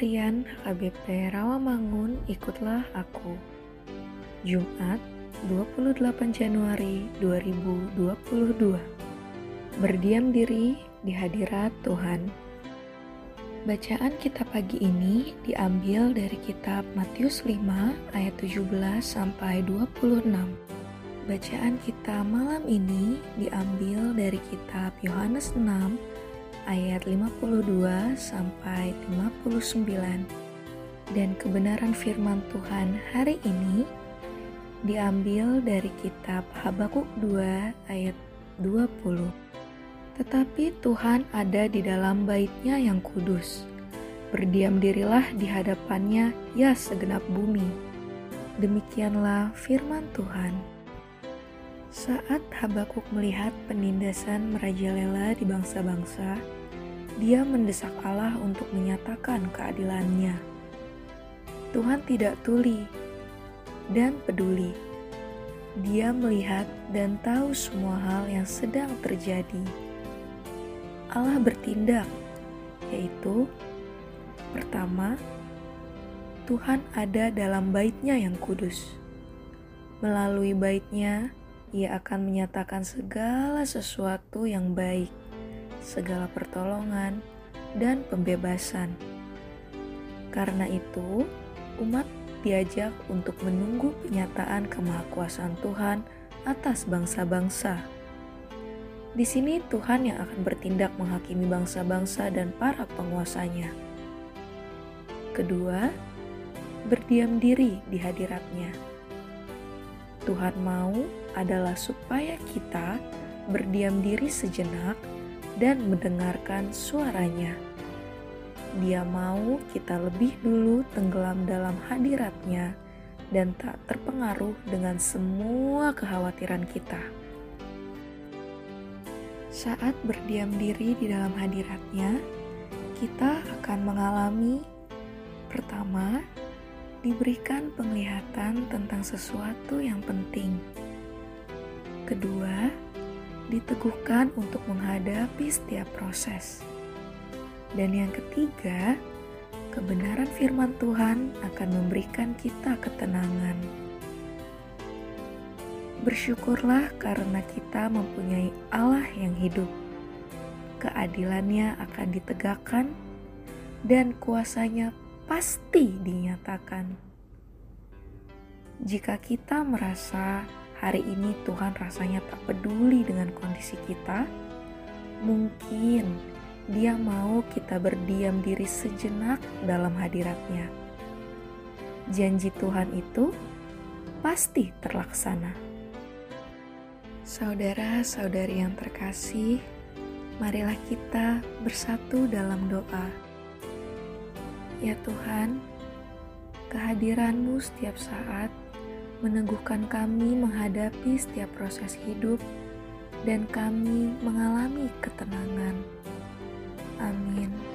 Harian HKBP Rawamangun Ikutlah Aku. Jumat 28 Januari 2022 Berdiam diri di hadirat Tuhan. Bacaan kita pagi ini diambil dari kitab Matius 5 ayat 17 sampai 26 Bacaan kita malam ini diambil dari kitab Yohanes 6 ayat 52 sampai 59 dan kebenaran firman Tuhan hari ini diambil dari kitab Habakuk 2 ayat 20. Tetapi Tuhan ada di dalam baitnya yang kudus. Berdiam dirilah di hadapannya ya segenap bumi. Demikianlah firman Tuhan. Saat Habakuk melihat penindasan merajalela di bangsa-bangsa, dia mendesak Allah untuk menyatakan keadilannya. Tuhan tidak tuli dan peduli. Dia melihat dan tahu semua hal yang sedang terjadi. Allah bertindak, yaitu pertama, Tuhan ada dalam baitnya yang kudus. Melalui baitnya, ia akan menyatakan segala sesuatu yang baik, segala pertolongan, dan pembebasan. Karena itu, umat diajak untuk menunggu penyataan kemahakuasaan Tuhan atas bangsa-bangsa. Di sini Tuhan yang akan bertindak menghakimi bangsa-bangsa dan para penguasanya. Kedua, berdiam diri di hadiratnya. Tuhan mau adalah supaya kita berdiam diri sejenak dan mendengarkan suaranya. Dia mau kita lebih dulu tenggelam dalam hadiratnya dan tak terpengaruh dengan semua kekhawatiran kita. Saat berdiam diri di dalam hadiratnya, kita akan mengalami pertama, diberikan penglihatan tentang sesuatu yang penting Kedua, diteguhkan untuk menghadapi setiap proses. Dan yang ketiga, kebenaran firman Tuhan akan memberikan kita ketenangan. Bersyukurlah karena kita mempunyai Allah yang hidup. Keadilannya akan ditegakkan dan kuasanya pasti dinyatakan. Jika kita merasa hari ini Tuhan rasanya tak peduli dengan kondisi kita, mungkin Dia mau kita berdiam diri sejenak dalam hadiratnya. Janji Tuhan itu pasti terlaksana. Saudara-saudari yang terkasih, marilah kita bersatu dalam doa. Ya Tuhan, kehadiranmu setiap saat meneguhkan kami menghadapi setiap proses hidup, dan kami mengalami ketenangan. Amin.